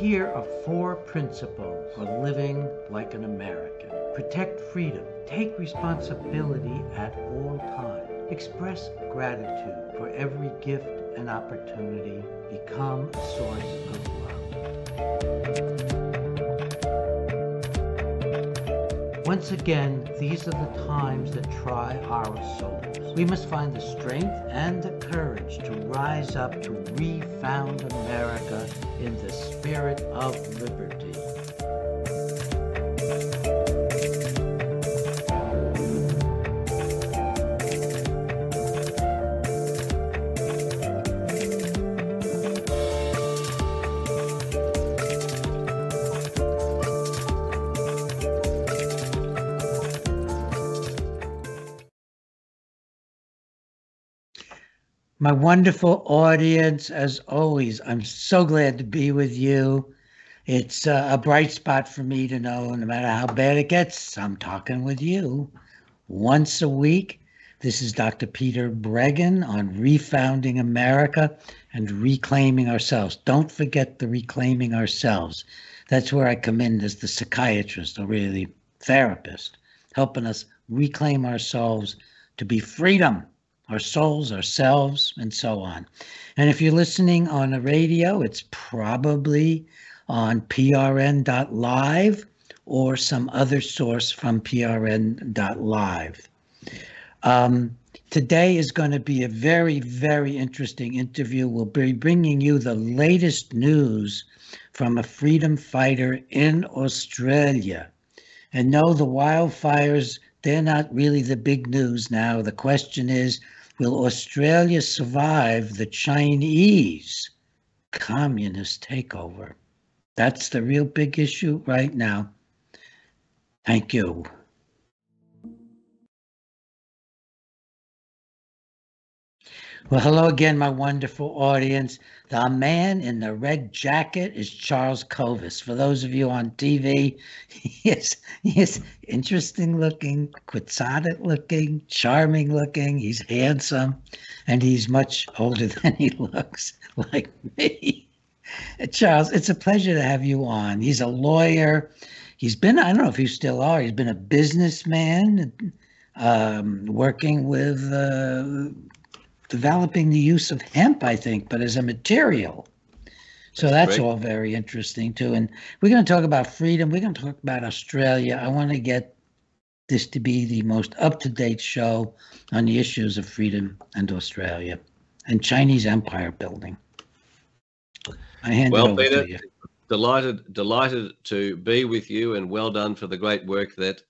Here are four principles for living like an American. Protect freedom. Take responsibility at all times. Express gratitude for every gift and opportunity. Become a source of love. Once again, these are the times that try our souls. We must find the strength and the courage to rise up to refound America in the spirit of liberty. My wonderful audience, as always, I'm so glad to be with you. It's uh, a bright spot for me to know no matter how bad it gets, I'm talking with you once a week. This is Dr. Peter Breggin on Refounding America and Reclaiming Ourselves. Don't forget the Reclaiming Ourselves. That's where I come in as the psychiatrist or really therapist, helping us reclaim ourselves to be freedom our souls, ourselves, and so on. And if you're listening on the radio, it's probably on prn.live or some other source from prn.live. Um, today is going to be a very, very interesting interview. We'll be bringing you the latest news from a freedom fighter in Australia. And no, the wildfires, they're not really the big news now. The question is, Will Australia survive the Chinese communist takeover? That's the real big issue right now. Thank you. Well, hello again, my wonderful audience. The man in the red jacket is Charles Kovess. For those of you on TV, he is, he is interesting looking, quixotic looking, charming looking. He's handsome, and he's much older than he looks, like me. Charles, it's a pleasure to have you on. He's a lawyer. He's been, I don't know if you still are, he's been a businessman, um, working with uh, developing the use of hemp, I think, but as a material. So that's, that's all very interesting too. And we're going to talk about freedom. We're going to talk about Australia. I want to get this to be the most up to date show on the issues of freedom and Australia and Chinese empire building. I hand well, it over Peter, to you. Delighted, delighted to be with you, and well done for the great work that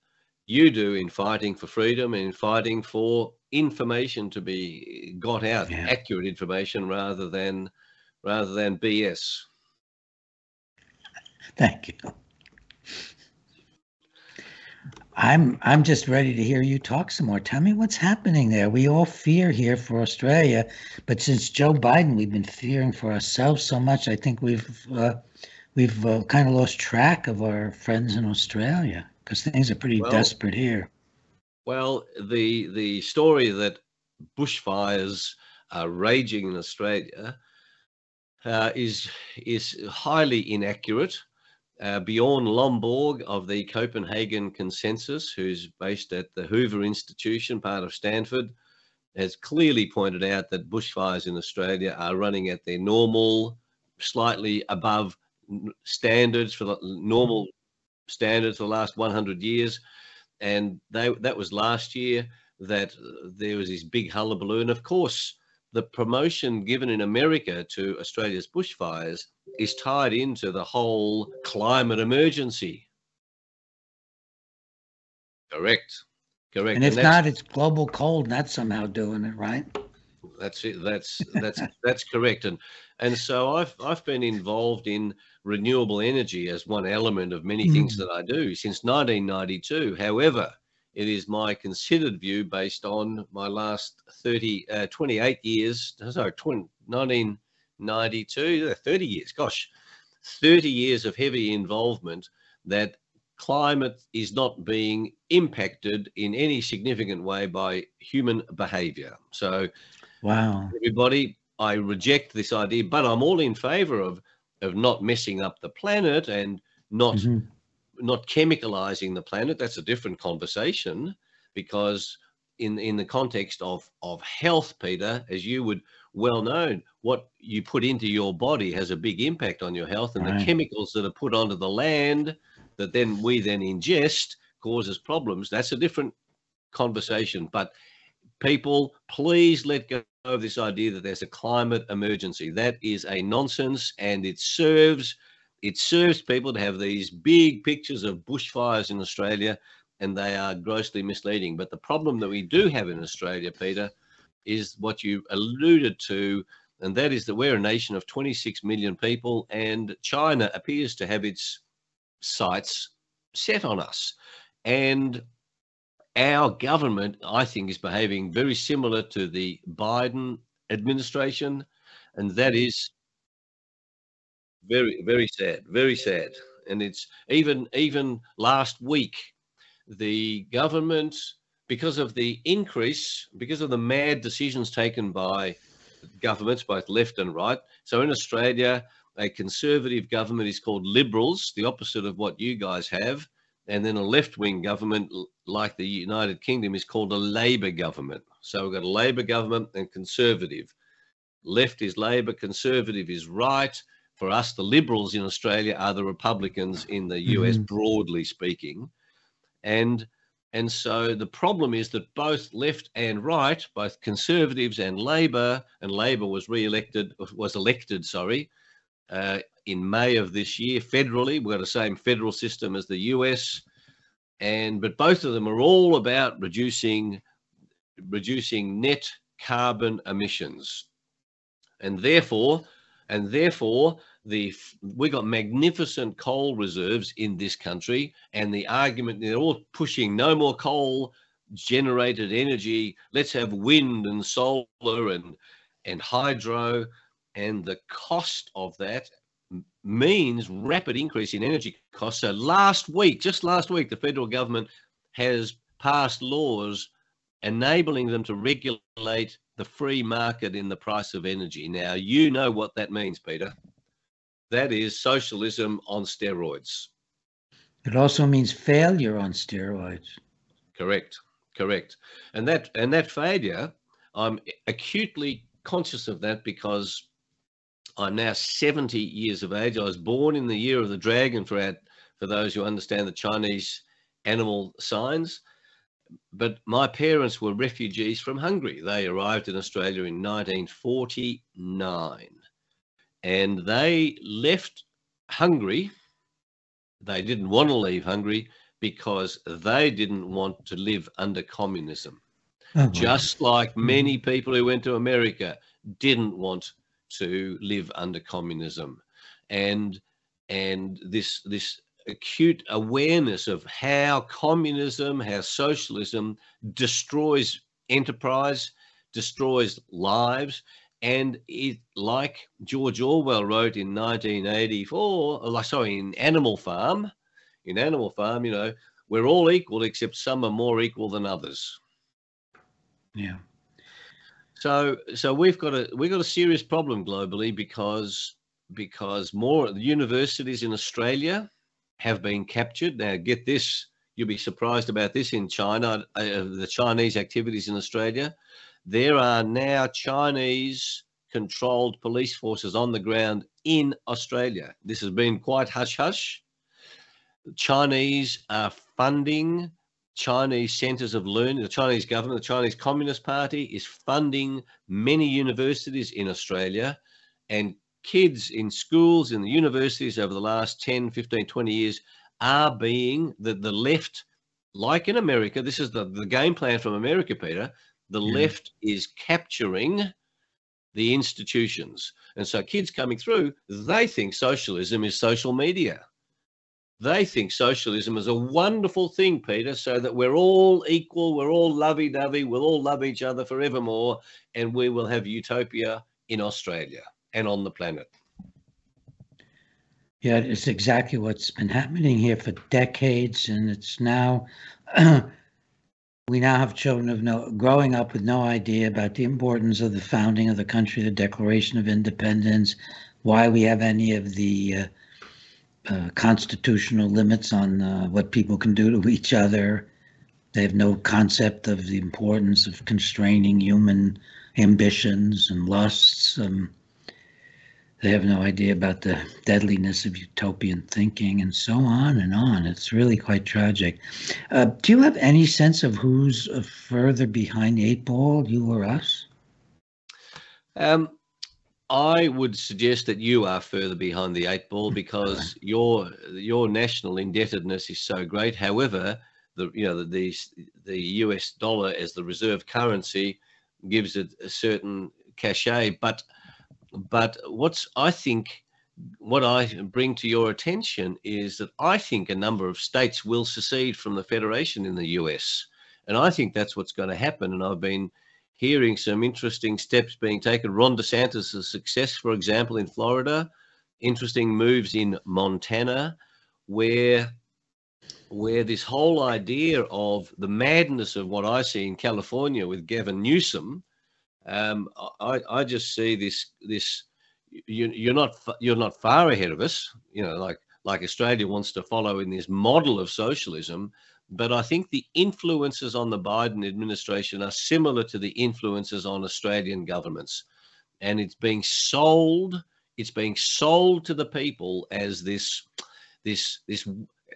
you do in fighting for freedom and in fighting for information to be got out, yeah. accurate information rather than rather than BS. Thank you. I'm I'm just ready to hear you talk some more. Tell me what's happening there. We all fear here for Australia, but since Joe Biden, we've been fearing for ourselves so much. I think we've uh, we've uh, kind of lost track of our friends in Australia because things are pretty well, desperate here. Well, the the story that bushfires are raging in Australia uh, is is highly inaccurate. Uh, Bjorn Lomborg of the Copenhagen Consensus, who's based at the Hoover Institution, part of Stanford, has clearly pointed out that bushfires in Australia are running at their normal, slightly above standards for the normal standards for the last 100 years and they that was last year that there was this big hullabaloo. And of course, the promotion given in America to Australia's bushfires is tied into the whole climate emergency. Correct. Correct. And if and not, it's global cold, and that's somehow doing it, right? That's it. That's that's that's correct. And and so I've I've been involved in renewable energy as one element of many mm. things that I do since 1992. However, it is my considered view based on my last 30, uh, 28 years, sorry, 20, 1992, 30 years, gosh, 30 years of heavy involvement that climate is not being impacted in any significant way by human behavior. So, wow, everybody, I reject this idea, but I'm all in favor of of not messing up the planet and not Mhm. not chemicalizing the planet. That's a different conversation because in in the context of of health, Peter, as you would well know, what you put into your body has a big impact on your health, and the chemicals that are put onto the land that then we then ingest causes problems. That's a different conversation. But people, please let go of this idea that there's a climate emergency. That is a nonsense, and it serves it serves people to have these big pictures of bushfires in Australia, and they are grossly misleading. But the problem that we do have in Australia, Peter, is what you alluded to, and that is that we're a nation of 26 million people, and China appears to have its sights set on us. And our government, I think, is behaving very similar to the Biden administration, and that is very, very sad, very sad. And it's even even last week, the government, because of the increase, because of the mad decisions taken by governments, both left and right. So in Australia, a conservative government is called Liberals, the opposite of what you guys have. And then a left wing government, like the United Kingdom, is called a Labour government. So we've got a Labour government and Conservative. Left is Labour, Conservative is right. For us, the Liberals in Australia are the Republicans in the US, Mhm. broadly speaking. And and so the problem is that both left and right, both Conservatives and Labor, and Labor was re-elected, was elected, sorry, uh, in May of this year federally. We've got the same federal system as the US, and but both of them are all about reducing reducing net carbon emissions, and therefore, and therefore the we got magnificent coal reserves in this country, and the argument they're all pushing no more coal generated energy. Let's have wind and solar and and hydro, and the cost of that means rapid increase in energy costs. So last week, just last week, the federal government has passed laws enabling them to regulate the free market in the price of energy. Now, you know what that means, Peter. That is socialism on steroids. It also means failure on steroids. Correct. Correct. And that and that failure, I'm acutely conscious of that because I'm now 70 years of age. I was born in the year of the dragon for our, for those who understand the Chinese animal signs. But my parents were refugees from Hungary. They arrived in Australia in 1949 and they left Hungary. They didn't want to leave Hungary because they didn't want to live under communism. Oh. Just like many mm. people who went to America didn't want to live under communism. And and this this acute awareness of how communism, how socialism destroys enterprise, destroys lives, and it like George Orwell wrote in 1984, like sorry, in Animal Farm, in Animal Farm, you know, we're all equal except some are more equal than others. yeah. So so we've got a we've got a serious problem globally because because more universities in Australia have been captured. Now get this, you'll be surprised about this in China, uh, the Chinese activities in Australia. There are now Chinese controlled police forces on the ground in Australia. This has been quite hush hush. Chinese are funding Chinese centers of learning. The Chinese government, the Chinese Communist Party is funding many universities in Australia and kids in schools, in the universities over the last 10, 15, 20 years are being, the, the left, like in America, this is the, the game plan from America, Peter, the Yeah. left is capturing the institutions. And so kids coming through, they think socialism is social media. They think socialism is a wonderful thing, Peter, so that we're all equal, we're all lovey dovey, we'll all love each other forevermore, and we will have utopia in Australia and on the planet. Yeah, it's exactly what's been happening here for decades, and it's now we now have children of no growing up with no idea about the importance of the founding of the country, the Declaration of Independence, why we have any of the uh, uh, constitutional limits on uh, what people can do to each other. They have no concept of the importance of constraining human ambitions and lusts. Um, they have no idea about the deadliness of utopian thinking and so on and on. It's really quite tragic. Uh, do you have any sense of who's uh, further behind eight ball, you or us? Um, I would suggest that you are further behind the eight ball because your your national indebtedness is so great. However, the you know the the, the US dollar as the reserve currency gives it a certain cachet, but but what's I think what I bring to your attention is that I think a number of states will secede from the federation in the US, and I think that's what's going to happen. And I've been hearing some interesting steps being taken. Ron DeSantis' success, for example, in Florida, interesting moves in Montana, where where this whole idea of the madness of what I see in California with Gavin Newsom um, I, I just see this this you, you're not you're not far ahead of us. You know, like like Australia wants to follow in this model of socialism, but I think the influences on the Biden administration are similar to the influences on Australian governments, and it's being sold. It's being sold to the people as this this this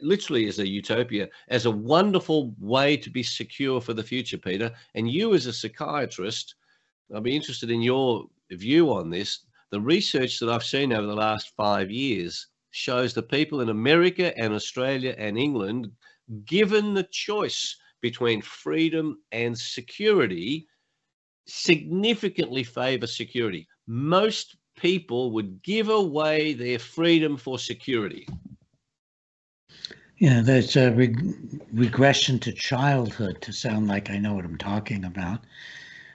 literally as a utopia, as a wonderful way to be secure for the future, Peter. And you, as a psychiatrist, I'd be interested in your view on this. The research that I've seen over the last five years shows that people in America and Australia and England, given the choice between freedom and security, significantly favor security. Most people would give away their freedom for security. Yeah, there's a regression to childhood to sound like I know what I'm talking about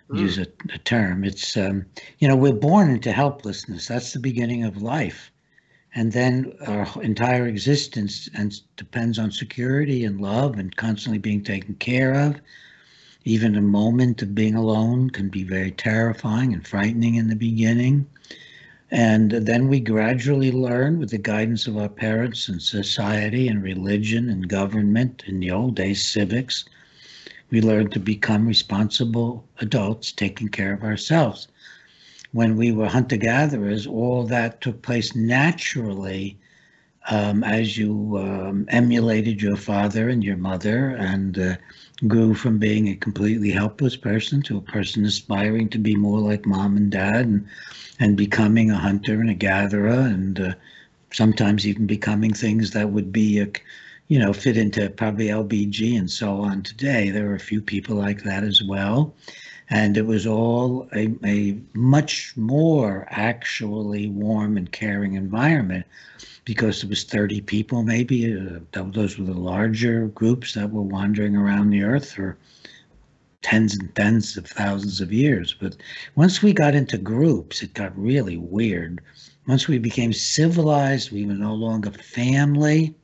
mm. use a, a, term. It's um, you know we're born into helplessness. That's the beginning of life, and then our entire existence and depends on security and love and constantly being taken care of. Even a moment of being alone can be very terrifying and frightening in the beginning. And then we gradually learn with the guidance of our parents and society and religion and government, in the old days, civics, we learn to become responsible adults taking care of ourselves. When we were hunter gatherers, all that took place naturally um, as you um, emulated your father and your mother and uh, grew from being a completely helpless person to a person aspiring to be more like mom and dad and, and becoming a hunter and a gatherer and uh, sometimes even becoming things that would be a you know, fit into probably LBG and so on today. There are a few people like that as well. And it was all a, a much more actually warm and caring environment because it was 30 people, maybe. Uh, those were the larger groups that were wandering around the earth for tens and tens of thousands of years. But once we got into groups, it got really weird. Once we became civilized, we were no longer family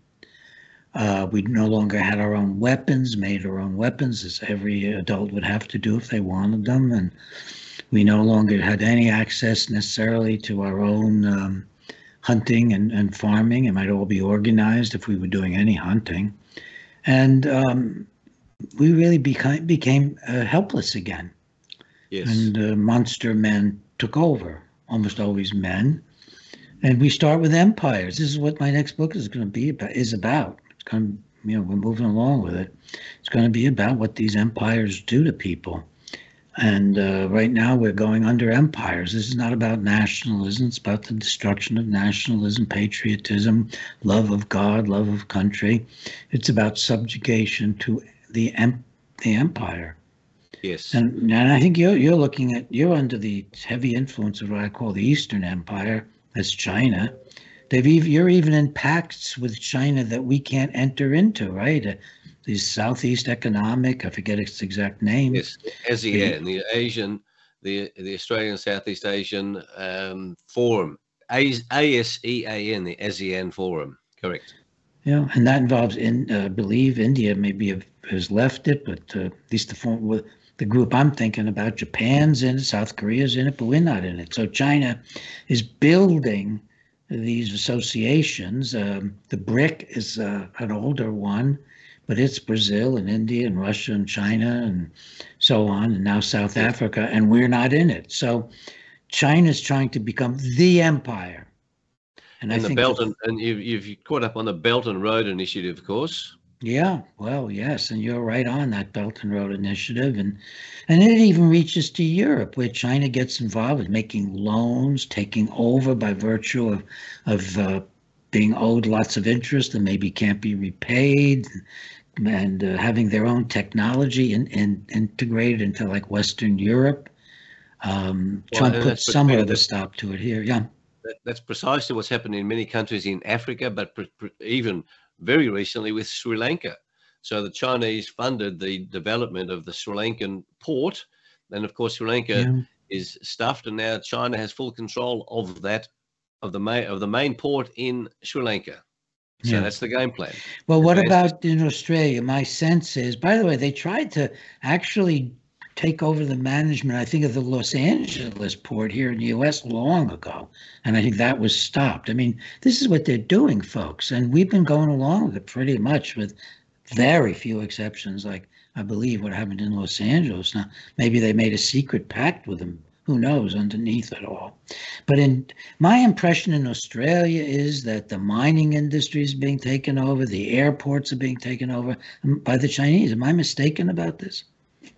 uh, we no longer had our own weapons, made our own weapons, as every adult would have to do if they wanted them. And we no longer had any access necessarily to our own um, hunting and, and farming. It might all be organized if we were doing any hunting. And um, we really became, became uh, helpless again. Yes. And uh, monster men took over, almost always men. And we start with empires. This is what my next book is going to be about, is about going to, you know, we're moving along with it. It's going to be about what these empires do to people. And uh, right now we're going under empires. This is not about nationalism. It's about the destruction of nationalism, patriotism, love of God, love of country. It's about subjugation to the em- the empire. Yes. And, and I think you're you're looking at you're under the heavy influence of what I call the Eastern Empire. That's China. They've even, you're even in pacts with China that we can't enter into, right? Uh, the Southeast Economic, I forget its exact name. Yes, ASEAN, the, the Asian, the the Australian Southeast Asian um, Forum, ASEAN, the ASEAN Forum, correct. Yeah, and that involves, in uh, believe India maybe have, has left it, but uh, at least the form, the group I'm thinking about. Japan's in it, South Korea's in it, but we're not in it. So China is building these associations. Um, the BRIC is uh, an older one, but it's Brazil and India and Russia and China and so on, and now South Africa, and we're not in it. So China's trying to become the empire. And, and the Belt and, and you've, you've caught up on the Belt and Road Initiative, of course. Yeah, well, yes, and you're right on that Belt and Road Initiative, and and it even reaches to Europe, where China gets involved with making loans, taking over by virtue of of uh, being owed lots of interest and maybe can't be repaid, and uh, having their own technology and in, in, integrated into like Western Europe. Um, well, Trump put somewhat of a stop to it here. Yeah, that, that's precisely what's happened in many countries in Africa, but even very recently with Sri Lanka. So the Chinese funded the development of the Sri Lankan port. And of course, Sri Lanka yeah. is stuffed, and now China has full control of that, of the main of the main port in Sri Lanka. So yeah. that's the game plan. Well, what about in Australia? My sense is, by the way, they tried to actually take over the management, I think, of the Los Angeles port here in the US long ago. And I think that was stopped. I mean, this is what they're doing, folks. And we've been going along with it pretty much with very few exceptions, like I believe what happened in Los Angeles. Now, maybe they made a secret pact with them. Who knows underneath it all? But in my impression in Australia is that the mining industry is being taken over, the airports are being taken over um, by the Chinese. Am I mistaken about this?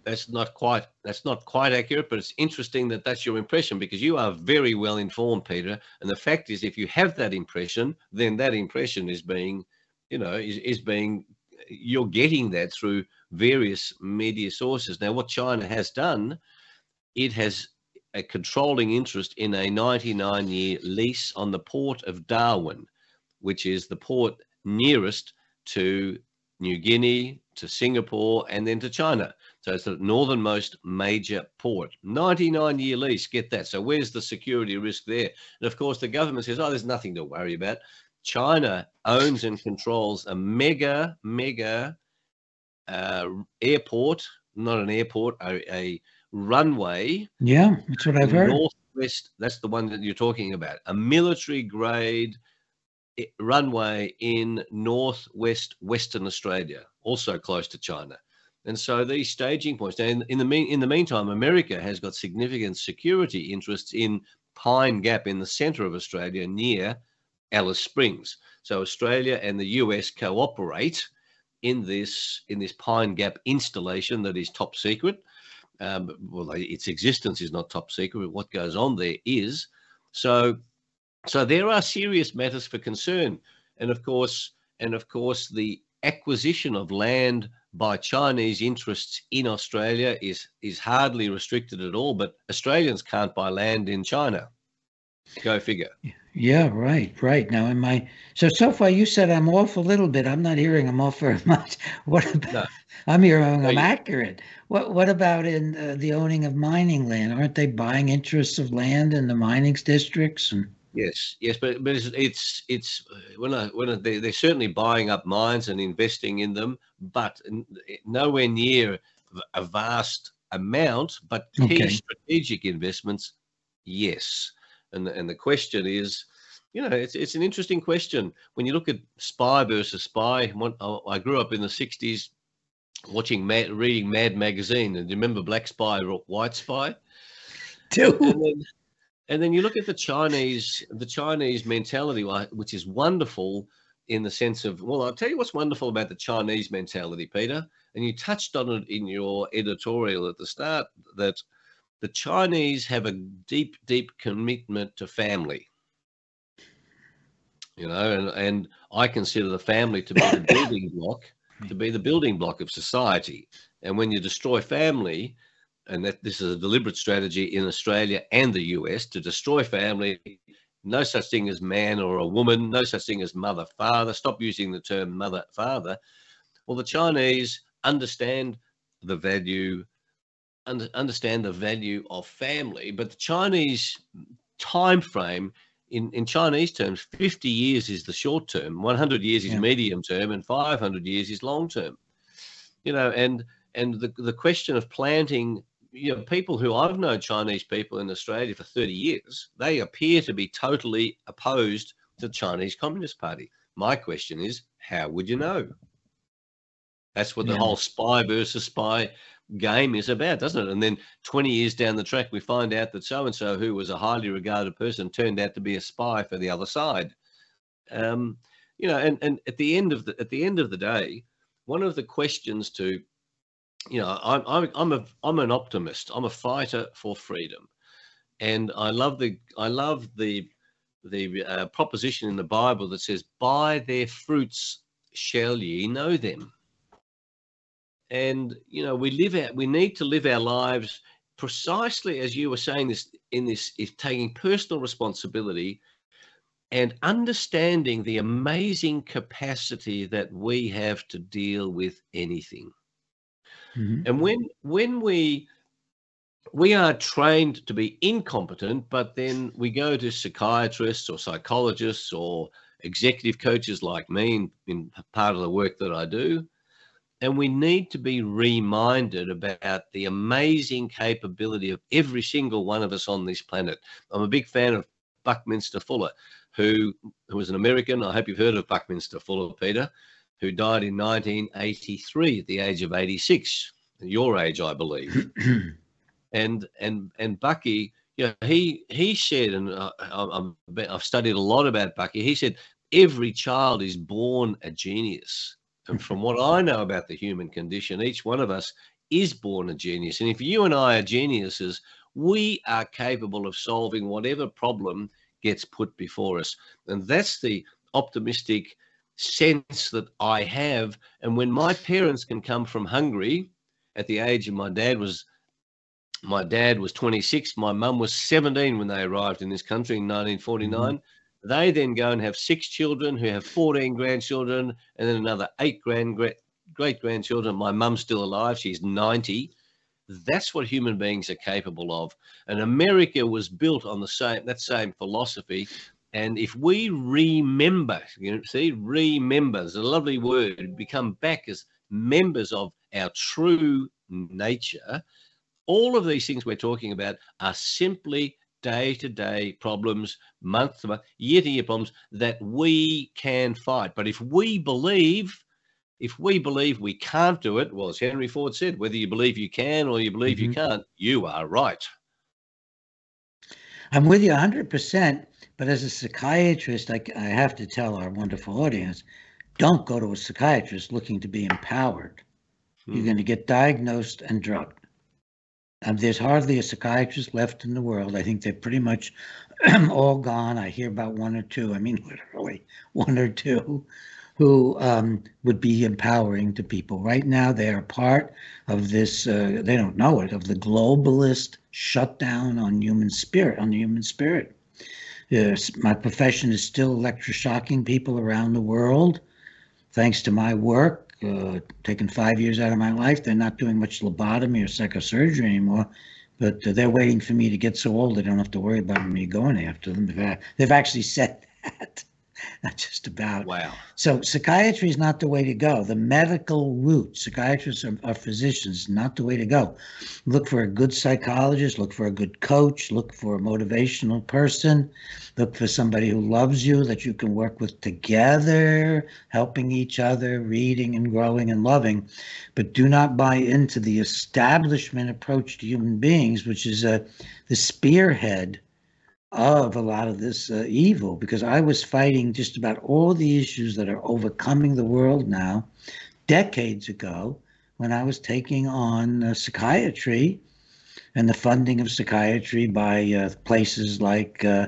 That's not quite that's not quite accurate but it's interesting that that's your impression because you are very well informed peter. And the fact is if you have that impression then that impression is being you know is, is being you're getting that through various media sources. Now what china has done it has a controlling interest in a 99 year lease on the port of darwin which is the port nearest to new guinea to singapore and then to china so it's the northernmost major port. 99 year lease, get that. So where's the security risk there? And of course, the government says, oh, there's nothing to worry about. China owns and controls a mega, mega uh, airport, not an airport, a, a runway. Yeah, that's what I've heard. Northwest, that's the one that you're talking about. A military grade eh, runway in northwest Western Australia, also close to China. And so these staging points. Now, in, in the mean, in the meantime, America has got significant security interests in Pine Gap in the centre of Australia, near Alice Springs. So Australia and the US cooperate in this in this Pine Gap installation that is top secret. Um, well, its existence is not top secret, what goes on there is. So, so there are serious matters for concern, and of course, and of course, the acquisition of land by Chinese interests in Australia is is hardly restricted at all. But Australians can't buy land in China. Go figure. Yeah, right, right. Now, in my so so far, you said I'm off a little bit. I'm not hearing I'm off very much. What about? No. I'm hearing I'm accurate. What what about in uh, the owning of mining land? Aren't they buying interests of land in the mining districts and? Yes, yes, but but it's it's, it's uh, when I, when they, they're certainly buying up mines and investing in them, but nowhere near a vast amount. But key okay. strategic investments, yes. And and the question is, you know, it's it's an interesting question when you look at spy versus spy. I grew up in the '60s watching Mad, reading Mad magazine, and do you remember Black Spy, or White Spy? Dude. And then you look at the Chinese, the Chinese mentality, uh, which is wonderful in the sense of, well, I'll tell you what's wonderful about the Chinese mentality, Peter. And you touched on it in your editorial at the start that the Chinese have a deep, deep commitment to family. You know, and, and I consider the family to be the building block, to be the building block of society. And when you destroy family, and that this is a deliberate strategy in Australia and the US to destroy family. No such thing as man or a woman, no such thing as mother, father. Stop using the term mother, father. Well, the Chinese understand the value, understand the value of family, but the Chinese time frame in, in Chinese terms, 50 years is the short term, 100 years is yeah. medium term, and 500 years is long term. You know, and and the the question of planting you know, people who I've known Chinese people in Australia for 30 years, they appear to be totally opposed to the Chinese Communist Party. My question is, how would you know? That's what the yeah. whole spy versus spy game is about, doesn't it? And then 20 years down the track, we find out that so and so, who was a highly regarded person, turned out to be a spy for the other side. Um, you know, and, and at the end of the at the end of the day, one of the questions to you know, I'm I'm I'm a I'm an optimist. I'm a fighter for freedom, and I love the I love the the uh, proposition in the Bible that says, "By their fruits shall ye know them." And you know, we live out. We need to live our lives precisely as you were saying this in this is taking personal responsibility and understanding the amazing capacity that we have to deal with anything Mm-hmm. And when when we we are trained to be incompetent, but then we go to psychiatrists or psychologists or executive coaches like me in, in part of the work that I do. And we need to be reminded about the amazing capability of every single one of us on this planet. I'm a big fan of Buckminster Fuller, who, who was an American. I hope you've heard of Buckminster Fuller, Peter who died in 1983 at the age of 86, your age, I believe. and and and Bucky, you know, he he said, and uh, i have studied a lot about Bucky. He said every child is born a genius, and from what I know about the human condition, each one of us is born a genius. And if you and I are geniuses, we are capable of solving whatever problem gets put before us, and that's the optimistic sense that I have. And when my parents can come from Hungary at the age of my dad was my dad was 26, my mum was 17 when they arrived in this country in 1949. Mm-hmm. They then go and have six children who have 14 grandchildren and then another eight grand great grandchildren. My mum's still alive, she's 90. That's what human beings are capable of. And America was built on the same that same philosophy and if we remember, you know, see, remember is a lovely word, become back as members of our true nature, all of these things we're talking about are simply day to day problems, month to month, year to year problems that we can fight. But if we believe, if we believe we can't do it, well, as Henry Ford said, whether you believe you can or you believe mm-hmm. you can't, you are right. I'm with you 100%. But as a psychiatrist, I, I have to tell our wonderful audience don't go to a psychiatrist looking to be empowered. Hmm. You're going to get diagnosed and drugged. Um, there's hardly a psychiatrist left in the world. I think they're pretty much all gone. I hear about one or two, I mean, literally one or two, who um, would be empowering to people. Right now, they are part of this, uh, they don't know it, of the globalist shutdown on human spirit, on the human spirit. Yes, my profession is still electroshocking people around the world. Thanks to my work, uh, taking five years out of my life, they're not doing much lobotomy or psychosurgery anymore. But uh, they're waiting for me to get so old they don't have to worry about me going after them. They've actually said that. not just about. Wow. So psychiatry is not the way to go. The medical route, psychiatrists are, are, physicians, not the way to go. Look for a good psychologist, look for a good coach, look for a motivational person, look for somebody who loves you that you can work with together, helping each other, reading and growing and loving. But do not buy into the establishment approach to human beings, which is a, the spearhead of a lot of this uh, evil because I was fighting just about all the issues that are overcoming the world now decades ago when I was taking on uh, psychiatry and the funding of psychiatry by uh, places like uh,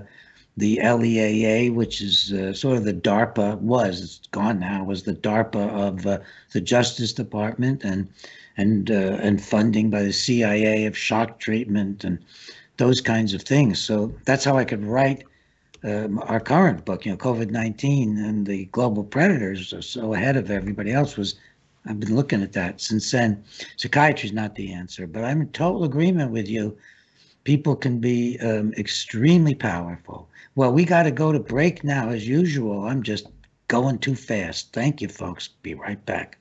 the LEAA, which is uh, sort of the DARPA was it's gone now was the DARPA of uh, the Justice Department and and and funding by the CIA of shock treatment and those kinds of things. So that's how I could write um, our current book. You know, COVID nineteen and the global predators are so ahead of everybody else. Was I've been looking at that since then. Psychiatry is not the answer, but I'm in total agreement with you. People can be um, extremely powerful. Well, we got to go to break now, as usual. I'm just going too fast. Thank you, folks. Be right back.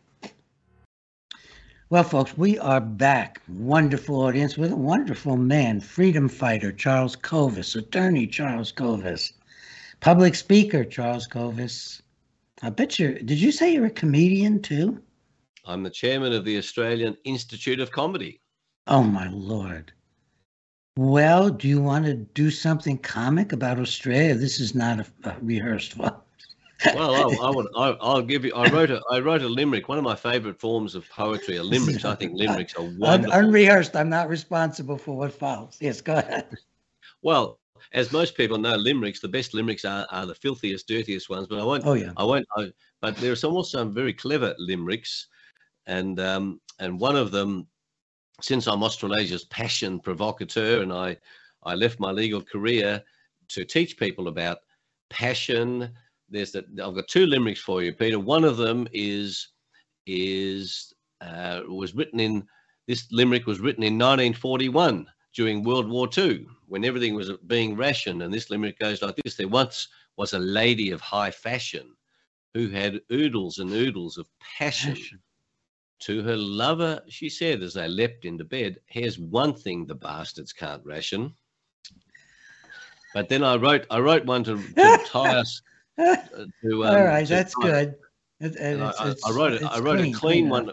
Well, folks, we are back. Wonderful audience with a wonderful man, freedom fighter Charles Kovess, attorney Charles Kovess, public speaker Charles Kovess. I bet you, did you say you're a comedian too? I'm the chairman of the Australian Institute of Comedy. Oh, my Lord. Well, do you want to do something comic about Australia? This is not a, a rehearsed one. Well, I, I would. I, will give you. I wrote a. I wrote a limerick. One of my favourite forms of poetry are limericks. I think limericks are wonderful. Unrehearsed. I'm not responsible for what follows. Yes, go ahead. Well, as most people know, limericks. The best limericks are, are the filthiest, dirtiest ones. But I won't. Oh yeah. I won't. I, but there are some also some very clever limericks, and um, and one of them, since I'm Australasia's passion provocateur, and I I left my legal career to teach people about passion there's that I've got two limericks for you, Peter. One of them is is uh, was written in this limerick was written in 1941 during World War II when everything was being rationed. And this limerick goes like this: There once was a lady of high fashion who had oodles and oodles of passion. passion. To her lover, she said as they leapt into bed, Here's one thing the bastards can't ration. But then I wrote I wrote one to, to tie us to, um, All right, that's good. It, it's, I, I, wrote it. I wrote clean, a clean, clean one.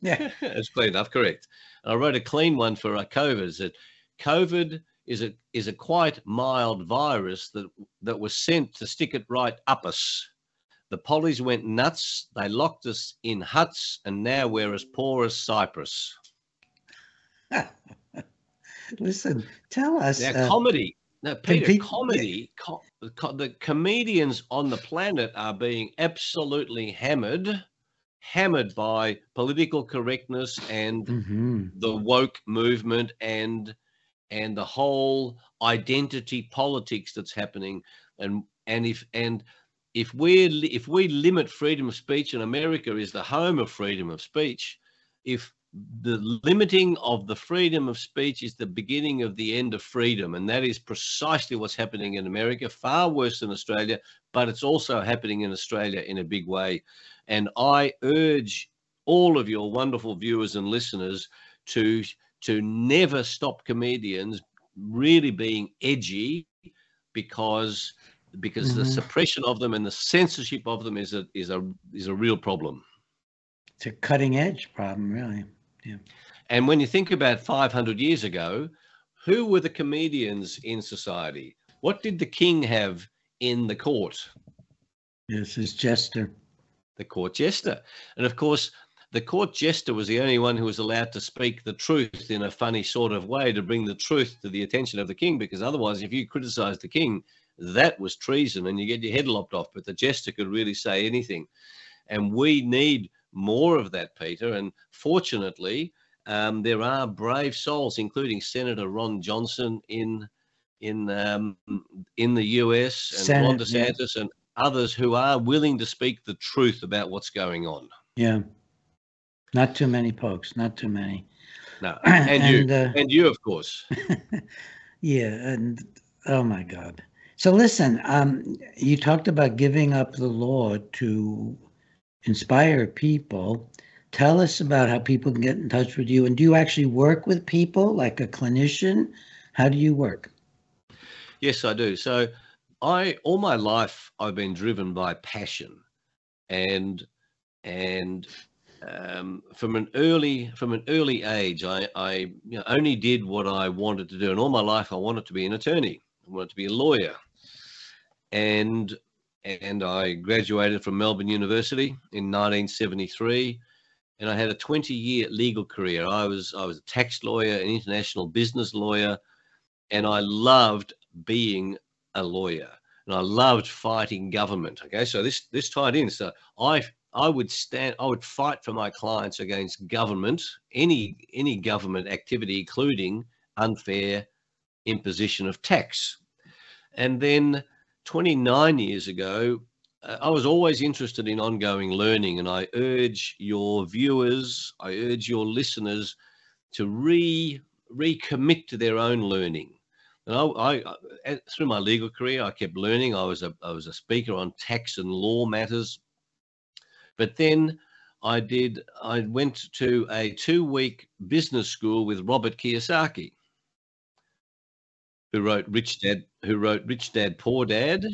Yeah, it's clean enough. Correct. I wrote a clean one for uh, COVID. That COVID is a is a quite mild virus that that was sent to stick it right up us. The pollies went nuts. They locked us in huts, and now we're as poor as Cyprus. Listen, tell us. Now, uh, comedy. Now, Peter, people, comedy, co- co- the comedians on the planet are being absolutely hammered, hammered by political correctness and mm-hmm. the woke movement and and the whole identity politics that's happening. And and if and if we if we limit freedom of speech, and America is the home of freedom of speech, if the limiting of the freedom of speech is the beginning of the end of freedom. And that is precisely what's happening in America, far worse than Australia, but it's also happening in Australia in a big way. And I urge all of your wonderful viewers and listeners to to never stop comedians really being edgy because because mm-hmm. the suppression of them and the censorship of them is a is a is a real problem. It's a cutting edge problem, really. Yeah. And when you think about 500 years ago, who were the comedians in society? What did the king have in the court? Yes, his jester. The court jester. And of course, the court jester was the only one who was allowed to speak the truth in a funny sort of way to bring the truth to the attention of the king, because otherwise, if you criticized the king, that was treason and you get your head lopped off. But the jester could really say anything. And we need more of that, Peter. And fortunately, um, there are brave souls, including Senator Ron Johnson in in um, in the US and Senate, Ron DeSantis yeah. and others who are willing to speak the truth about what's going on. Yeah, not too many folks, not too many. No, and, and you, uh, and you, of course. yeah, and oh my God. So listen, um, you talked about giving up the law to inspire people. Tell us about how people can get in touch with you. And do you actually work with people like a clinician? How do you work? Yes, I do. So I all my life I've been driven by passion and and um, from an early from an early age, I, I you know, only did what I wanted to do, and all my life I wanted to be an attorney. I wanted to be a lawyer, and and I graduated from Melbourne University in 1973 and I had a 20 year legal career. I was I was a tax lawyer, an international business lawyer, and I loved being a lawyer. And I loved fighting government. Okay, so this this tied in. So I I would stand I would fight for my clients against government, any any government activity, including unfair imposition of tax. And then 29 years ago, uh, I was always interested in ongoing learning, and I urge your viewers, I urge your listeners to re recommit to their own learning. And I, I, uh, through my legal career, I kept learning. I was a I was a speaker on tax and law matters, but then I did. I went to a two-week business school with Robert Kiyosaki, who wrote Rich Dad, who wrote Rich Dad Poor Dad,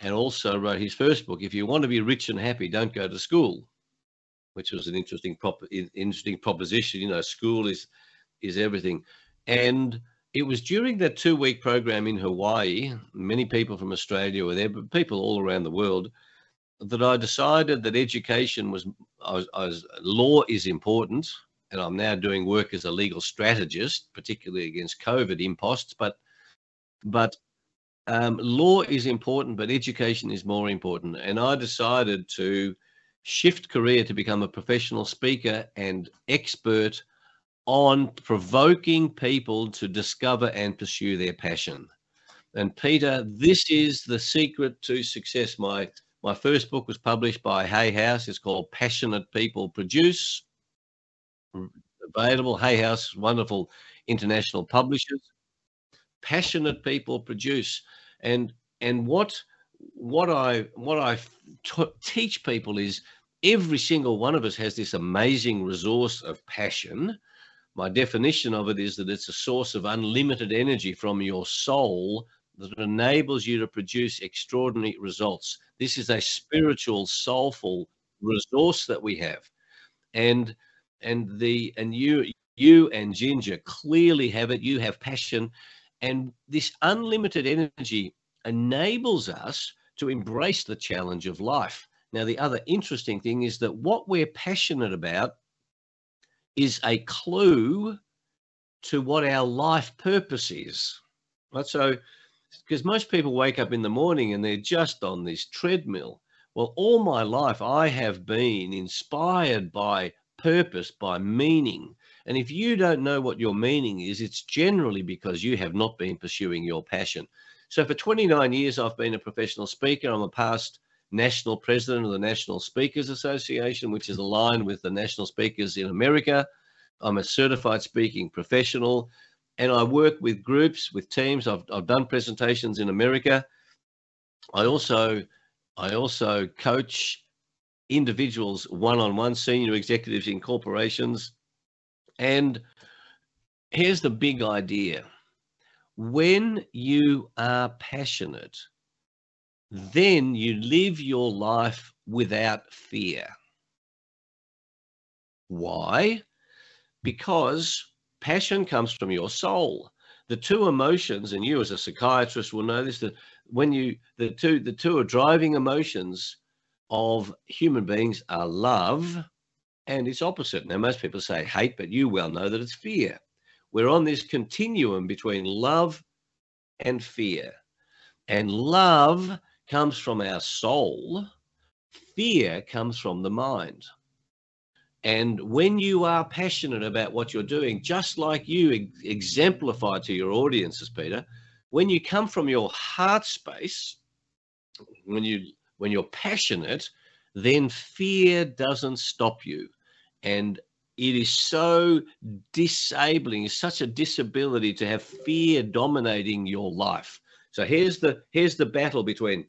and also wrote his first book. If you want to be rich and happy, don't go to school, which was an interesting prop, interesting proposition. You know, school is is everything, and it was during that two-week program in Hawaii. Many people from Australia were there, but people all around the world that I decided that education was, I was, I was, law is important, and I'm now doing work as a legal strategist, particularly against COVID imposts. But, but um, law is important, but education is more important. And I decided to shift career to become a professional speaker and expert on provoking people to discover and pursue their passion. And Peter, this is the secret to success. My my first book was published by Hay House. It's called Passionate People Produce. Available Hay House, wonderful international publishers. Passionate people produce, and and what what I what I teach people is every single one of us has this amazing resource of passion. My definition of it is that it's a source of unlimited energy from your soul that enables you to produce extraordinary results. This is a spiritual, soulful resource that we have. And and the and you you and Ginger clearly have it. You have passion. And this unlimited energy enables us to embrace the challenge of life. Now, the other interesting thing is that what we're passionate about is a clue to what our life purpose is. Right? So because most people wake up in the morning and they're just on this treadmill. Well, all my life I have been inspired by purpose, by meaning. And if you don't know what your meaning is, it's generally because you have not been pursuing your passion. So for 29 years, I've been a professional speaker. I'm a past national president of the National Speakers Association, which is aligned with the national speakers in America. I'm a certified speaking professional and I work with groups, with teams. I've, I've done presentations in America. I also I also coach individuals one-on-one, senior executives in corporations. And here's the big idea. When you are passionate, then you live your life without fear. Why? Because passion comes from your soul. The two emotions, and you as a psychiatrist will know this, that when you the two the two are driving emotions of human beings are love and its opposite. Now most people say hate, but you well know that it's fear. We're on this continuum between love and fear. And love comes from our soul, fear comes from the mind. And when you are passionate about what you're doing, just like you exemplify to your audiences, Peter, when you come from your heart space, when you when you're passionate, then fear doesn't stop you. And it is so disabling, such a disability to have fear dominating your life. So here's the here's the battle between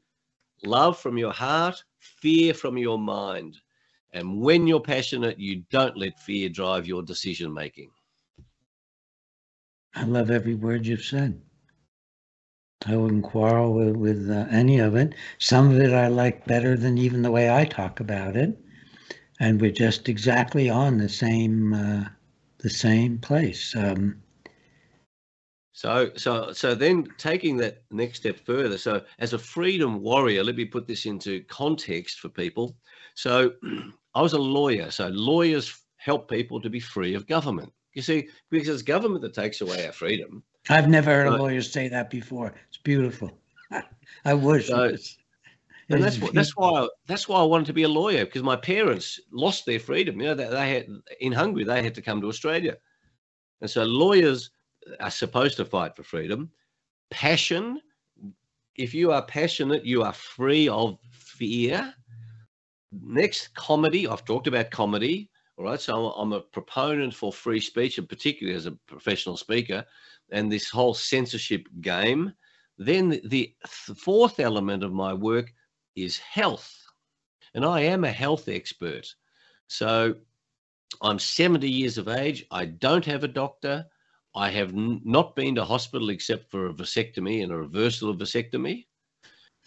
love from your heart, fear from your mind. And when you're passionate, you don't let fear drive your decision making. I love every word you've said. I wouldn't quarrel with, with uh, any of it. Some of it I like better than even the way I talk about it, and we're just exactly on the same uh, the same place. Um, so, so, so then taking that next step further. So, as a freedom warrior, let me put this into context for people. So, I was a lawyer, so lawyers help people to be free of government. You see, because it's government that takes away our freedom. I've never heard a lawyer say that before. It's beautiful. I wish. So, and that's what, that's why that's why I wanted to be a lawyer because my parents lost their freedom. You know, they, they had in Hungary they had to come to Australia, and so lawyers are supposed to fight for freedom. Passion. If you are passionate, you are free of fear Next, comedy. I've talked about comedy. All right. So I'm a proponent for free speech, and particularly as a professional speaker, and this whole censorship game. Then the fourth element of my work is health. And I am a health expert. So I'm 70 years of age. I don't have a doctor. I have not been to hospital except for a vasectomy and a reversal of vasectomy.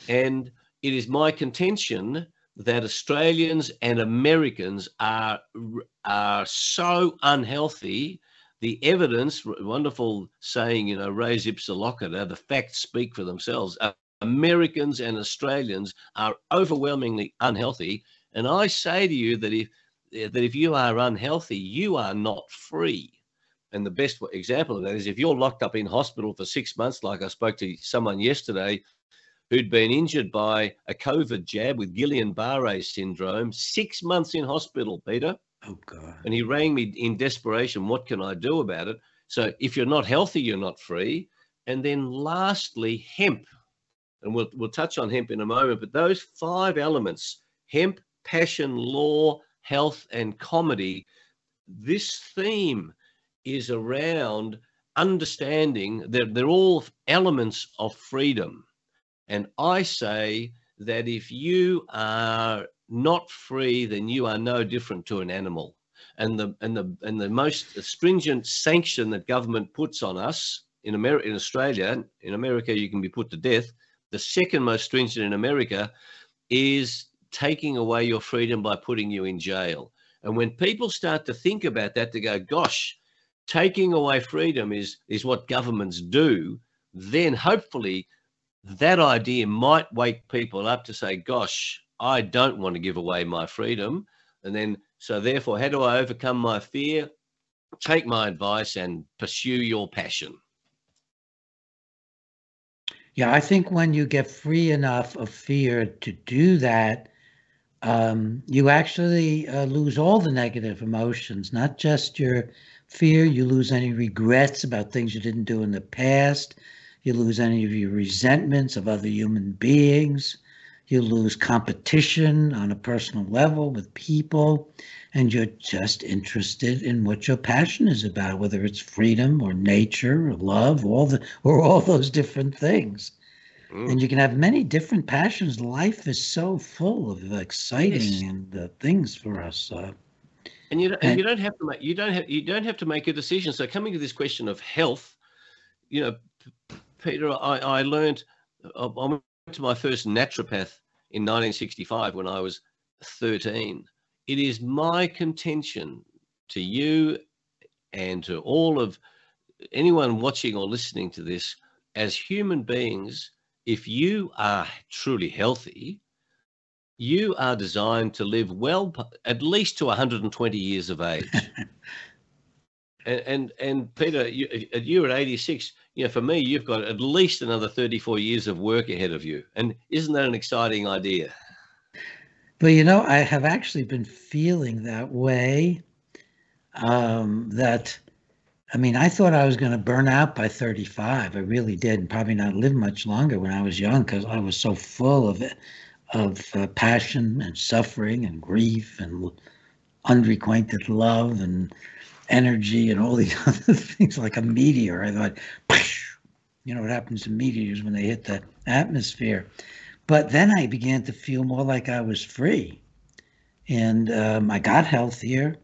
And it is my contention that Australians and Americans are are so unhealthy. The evidence, wonderful saying, you know, res ipsa loquitur, the facts speak for themselves. Americans and Australians are overwhelmingly unhealthy. And I say to you that if eh, that if you are unhealthy, you are not free. And the best example of that is if you're locked up in hospital for six months, like I spoke to someone yesterday who'd been injured by a COVID jab with Guillain Barre syndrome, six months in hospital, Peter. Oh, God. And he rang me in desperation, What can I do about it? So if you're not healthy, you're not free. And then lastly, hemp. And we'll, we'll touch on hemp in a moment, but those five elements hemp, passion, law, health, and comedy this theme is around understanding that they're all elements of freedom and I say that if you are not free, then you are no different to an animal. And the and the and the most stringent sanction that government puts on us in America, in Australia, in America, you can be put to death. The second most stringent in America is taking away your freedom by putting you in jail. And when people start to think about that, to go, gosh, taking away freedom is is what governments do, then hopefully that idea might wake people up to say, gosh, I don't want to give away my freedom. And then, so therefore, how do I overcome my fear? Take my advice and pursue your passion. Yeah, I think when you get free enough of fear to do that, um, you actually uh, lose all the negative emotions, not just your fear. You lose any regrets about things you didn't do in the past. You lose any of your resentments of other human beings. You lose competition on a personal level with people. And you're just interested in what your passion is about, whether it's freedom or nature or love, all the or all those different things. Mm. And you can have many different passions. Life is so full of exciting and uh, things for us. Uh, and you don't, and, and you don't have to make you don't have you don't have to make a decision. So coming to this question of health, you know, Peter, I, I learned, I went to my first naturopath in 1965 when I was 13. It is my contention to you and to all of anyone watching or listening to this as human beings, if you are truly healthy, you are designed to live well, at least to 120 years of age. and, and, and Peter, you, you at 86, you know, for me, you've got at least another 34 years of work ahead of you. And isn't that an exciting idea? But you know, I have actually been feeling that way. Um, that, I mean, I thought I was going to burn out by 35. I really did, and probably not live much longer when I was young because I was so full of of uh, passion and suffering and grief and unrequited love and energy and all these other things like a meteor. I thought, you know what happens to meteors when they hit the atmosphere. But then I began to feel more like I was free. And um, I got healthier.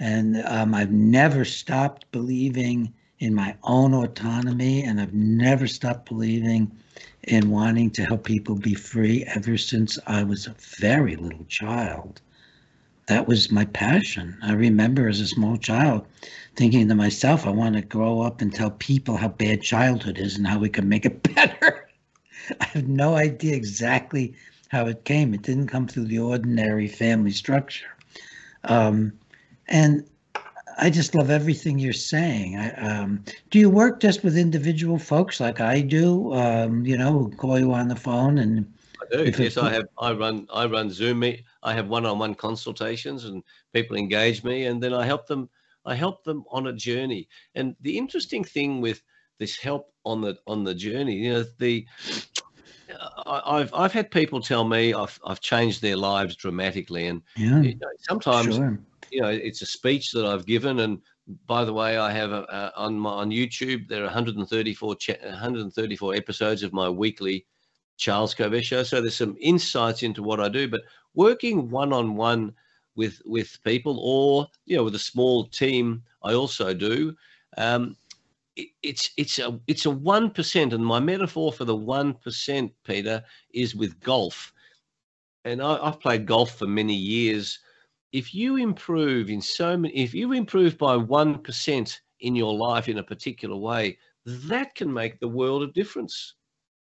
And um, I've never stopped believing in my own autonomy. And I've never stopped believing in wanting to help people be free ever since I was a very little child that was my passion. I remember as a small child thinking to myself, I want to grow up and tell people how bad childhood is and how we can make it better. I have no idea exactly how it came. It didn't come through the ordinary family structure. Um, and I just love everything you're saying. I, um, do you work just with individual folks like I do? Um, you know, who call you on the phone and I do. Yes, I have. I run. I run Zoom meet. I have one-on-one consultations, and people engage me, and then I help them. I help them on a journey. And the interesting thing with this help on the on the journey, you know, the I've I've had people tell me I've I've changed their lives dramatically, and yeah, you know, sometimes sure. you know it's a speech that I've given, and by the way, I have a, a, on my on YouTube there are 134 134 episodes of my weekly Charles Kovess show. So there's some insights into what I do, but working one on one with with people, or you know, with a small team. I also do. Um, it, it's it's a it's a one percent, and my metaphor for the one percent, Peter, is with golf. And I, I've played golf for many years. If you improve in so many, if you improve by one percent in your life in a particular way, that can make the world of difference.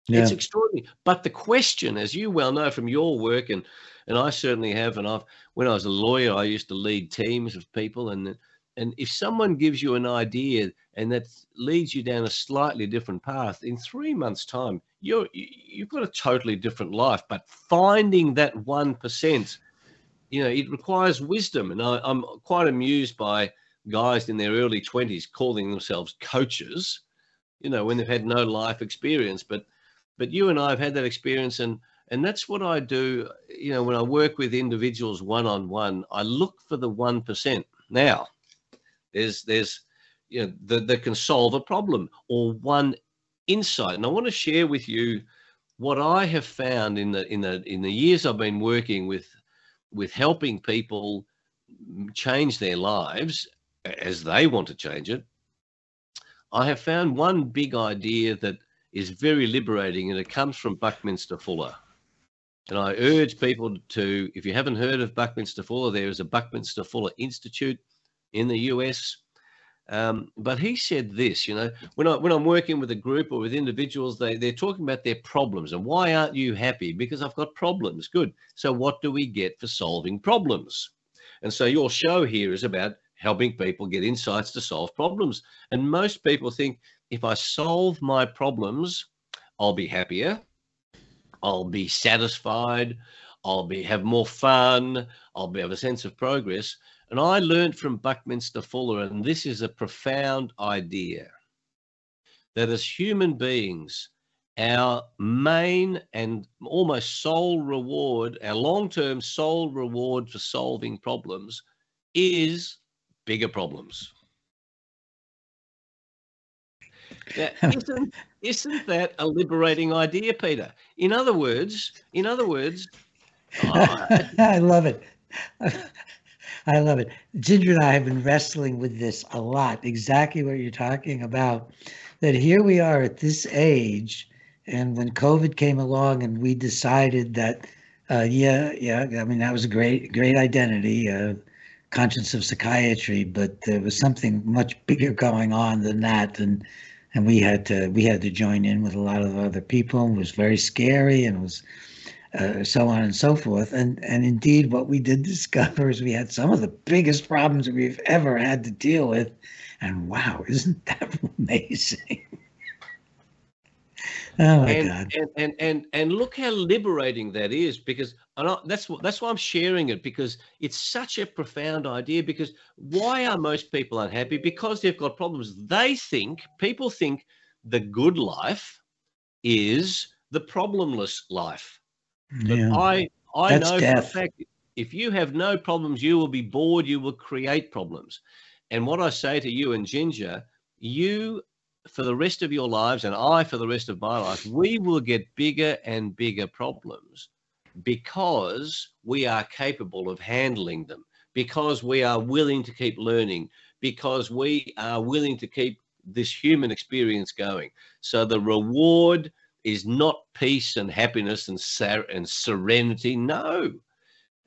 Yeah. It's extraordinary. But the question, as you well know from your work, and and I certainly have, and I've when I was a lawyer, I used to lead teams of people, and and if someone gives you an idea and that leads you down a slightly different path, in three months' time, you're you've got a totally different life. But finding that one percent, you know, it requires wisdom, and I, I'm quite amused by guys in their early twenties calling themselves coaches, you know, when they've had no life experience, but but you and I have had that experience, and and that's what I do. You know, when I work with individuals one on one, I look for the one percent. Now, there's there's you know that that can solve a problem or one insight, and I want to share with you what I have found in the in the in the years I've been working with with helping people change their lives as they want to change it. I have found one big idea that is very liberating and it comes from Buckminster Fuller. And I urge people to, if you haven't heard of Buckminster Fuller, there is a Buckminster Fuller Institute in the US. Um, but he said this, you know, when I when I'm working with a group or with individuals, they they're talking about their problems and why aren't you happy? Because I've got problems. Good. So what do we get for solving problems? And so your show here is about helping people get insights to solve problems. And most people think if I solve my problems, I'll be happier, I'll be satisfied, I'll be have more fun, I'll be have a sense of progress. And I learned from Buckminster Fuller, and this is a profound idea that as human beings, our main and almost sole reward, our long term sole reward for solving problems is bigger problems. Now, isn't, isn't that a liberating idea, Peter? In other words, in other words, oh, I love it. I love it. Ginger and I have been wrestling with this a lot. Exactly what you're talking about. That here we are at this age, and when COVID came along, and we decided that, uh, yeah, yeah, I mean that was a great, great identity. Uh, conscience of psychiatry, but there was something much bigger going on than that, and and we had to we had to join in with a lot of other people. It was very scary, and was uh, so on and so forth. And and indeed, what we did discover is we had some of the biggest problems we've ever had to deal with. And wow, isn't that amazing? Oh my and, God! And, and and and look how liberating that is, because and I, that's that's why I'm sharing it because it's such a profound idea. Because why are most people unhappy? Because they've got problems. They think people think the good life is the problemless life. Yeah. But I I that's know death. for a fact if you have no problems, you will be bored. You will create problems. And what I say to you and Ginger, you for the rest of your lives and I for the rest of my life, we will get bigger and bigger problems because we are capable of handling them, because we are willing to keep learning, because we are willing to keep this human experience going. So the reward is not peace and happiness and, ser- and serenity. No.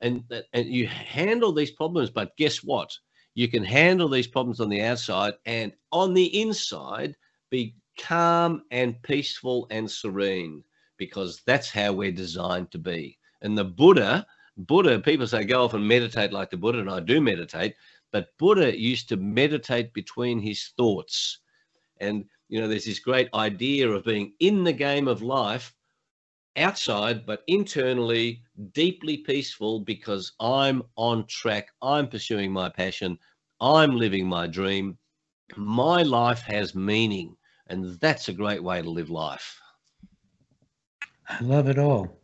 And, and you handle these problems, but guess what? You can handle these problems on the outside and on the inside, be calm and peaceful and serene because that's how we're designed to be. And the Buddha, Buddha, people say go off and meditate like the Buddha, and I do meditate, but Buddha used to meditate between his thoughts. And, you know, there's this great idea of being in the game of life outside, but internally deeply peaceful because I'm on track. I'm pursuing my passion. I'm living my dream. My life has meaning. And that's a great way to live life. I love it all.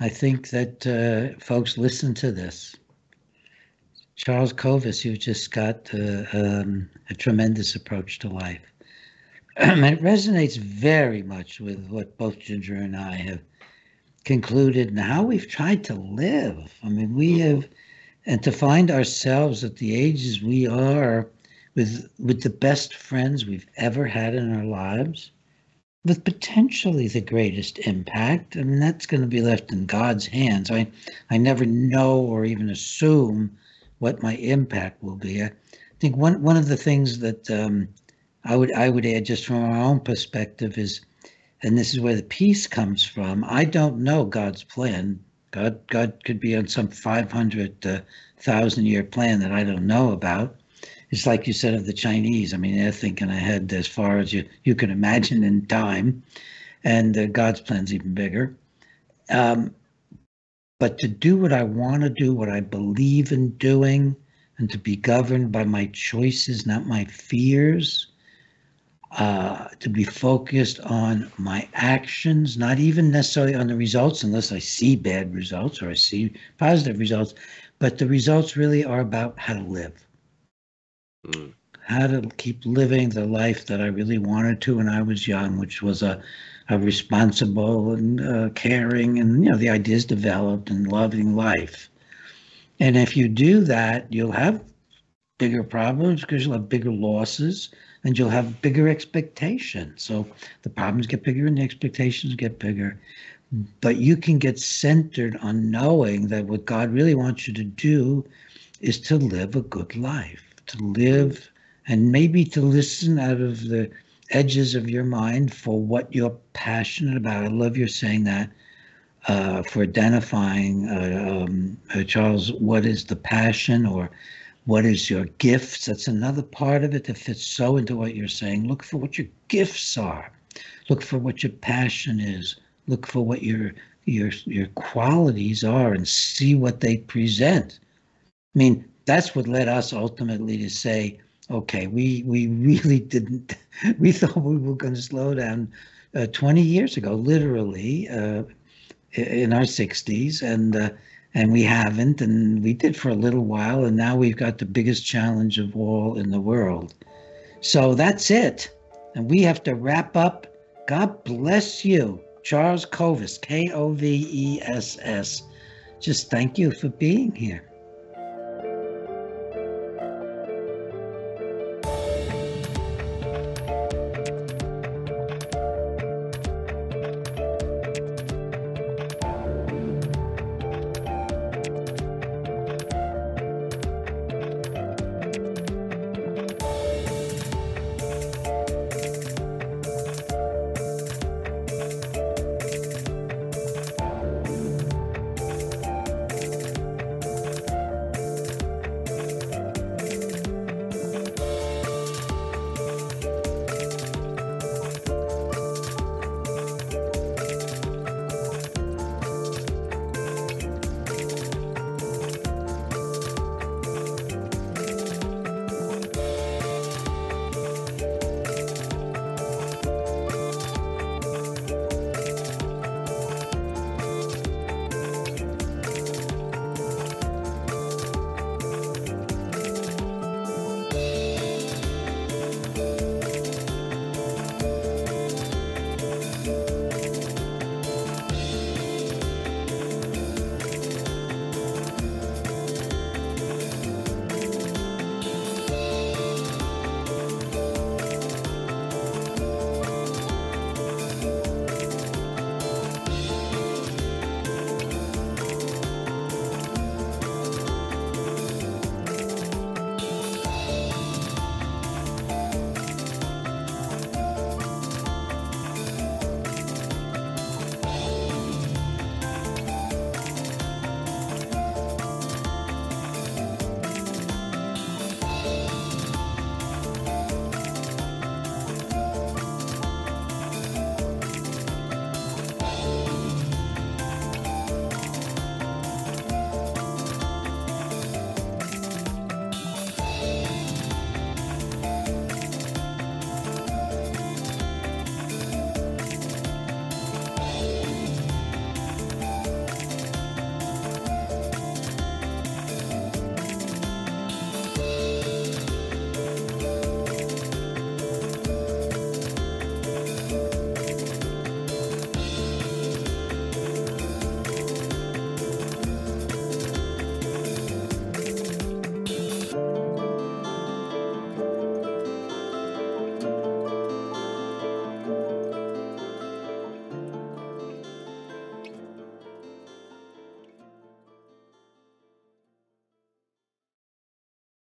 I think that uh, folks listen to this. Charles Kovess, you just got uh, um, a tremendous approach to life. And it resonates very much with what both Ginger and I have concluded and how we've tried to live. I mean, we have and to find ourselves at the ages we are with with the best friends we've ever had in our lives with potentially the greatest impact i mean that's going to be left in god's hands. I i never know or even assume what my impact will be. I think one one of the things that um, i would i would add just from our own perspective is and this is where the peace comes from i don't know god's plan. God, God could be on some 500 uh, thousand year plan that I don't know about. It's like you said of the Chinese. I mean, they're thinking ahead as far as you, you can imagine in time, and uh, God's plan's even bigger. Um, but to do what I want to do, what I believe in doing, and to be governed by my choices, not my fears, uh, to be focused on my actions, not even necessarily on the results, unless I see bad results or I see positive results, but the results really are about how to live, mm. how to keep living the life that I really wanted to when I was young, which was a, a responsible and uh, caring, and you know the ideas developed and loving life. And if you do that, you'll have bigger problems because you'll have bigger losses and you'll have bigger expectations. So the problems get bigger and the expectations get bigger. But you can get centered on knowing that what God really wants you to do is to live a good life, to live and maybe to listen out of the edges of your mind for what you're passionate about. I love your saying that. Uh, for identifying, uh, um, uh, Charles, what is the passion or what is your gifts? That's another part of it that fits so into what you're saying. Look for what your gifts are. Look for what your passion is. Look for what your your your qualities are and see what they present. I mean, that's what led us ultimately to say, okay, we we really didn't. We thought we were going to slow down uh, 20 years ago, literally uh, in our 60s, and uh, and we haven't and we did for a little while and now we've got the biggest challenge of all in the world. So that's it and we have to wrap up. God bless you charles kovess k-o-v-e-s-s just thank you for being here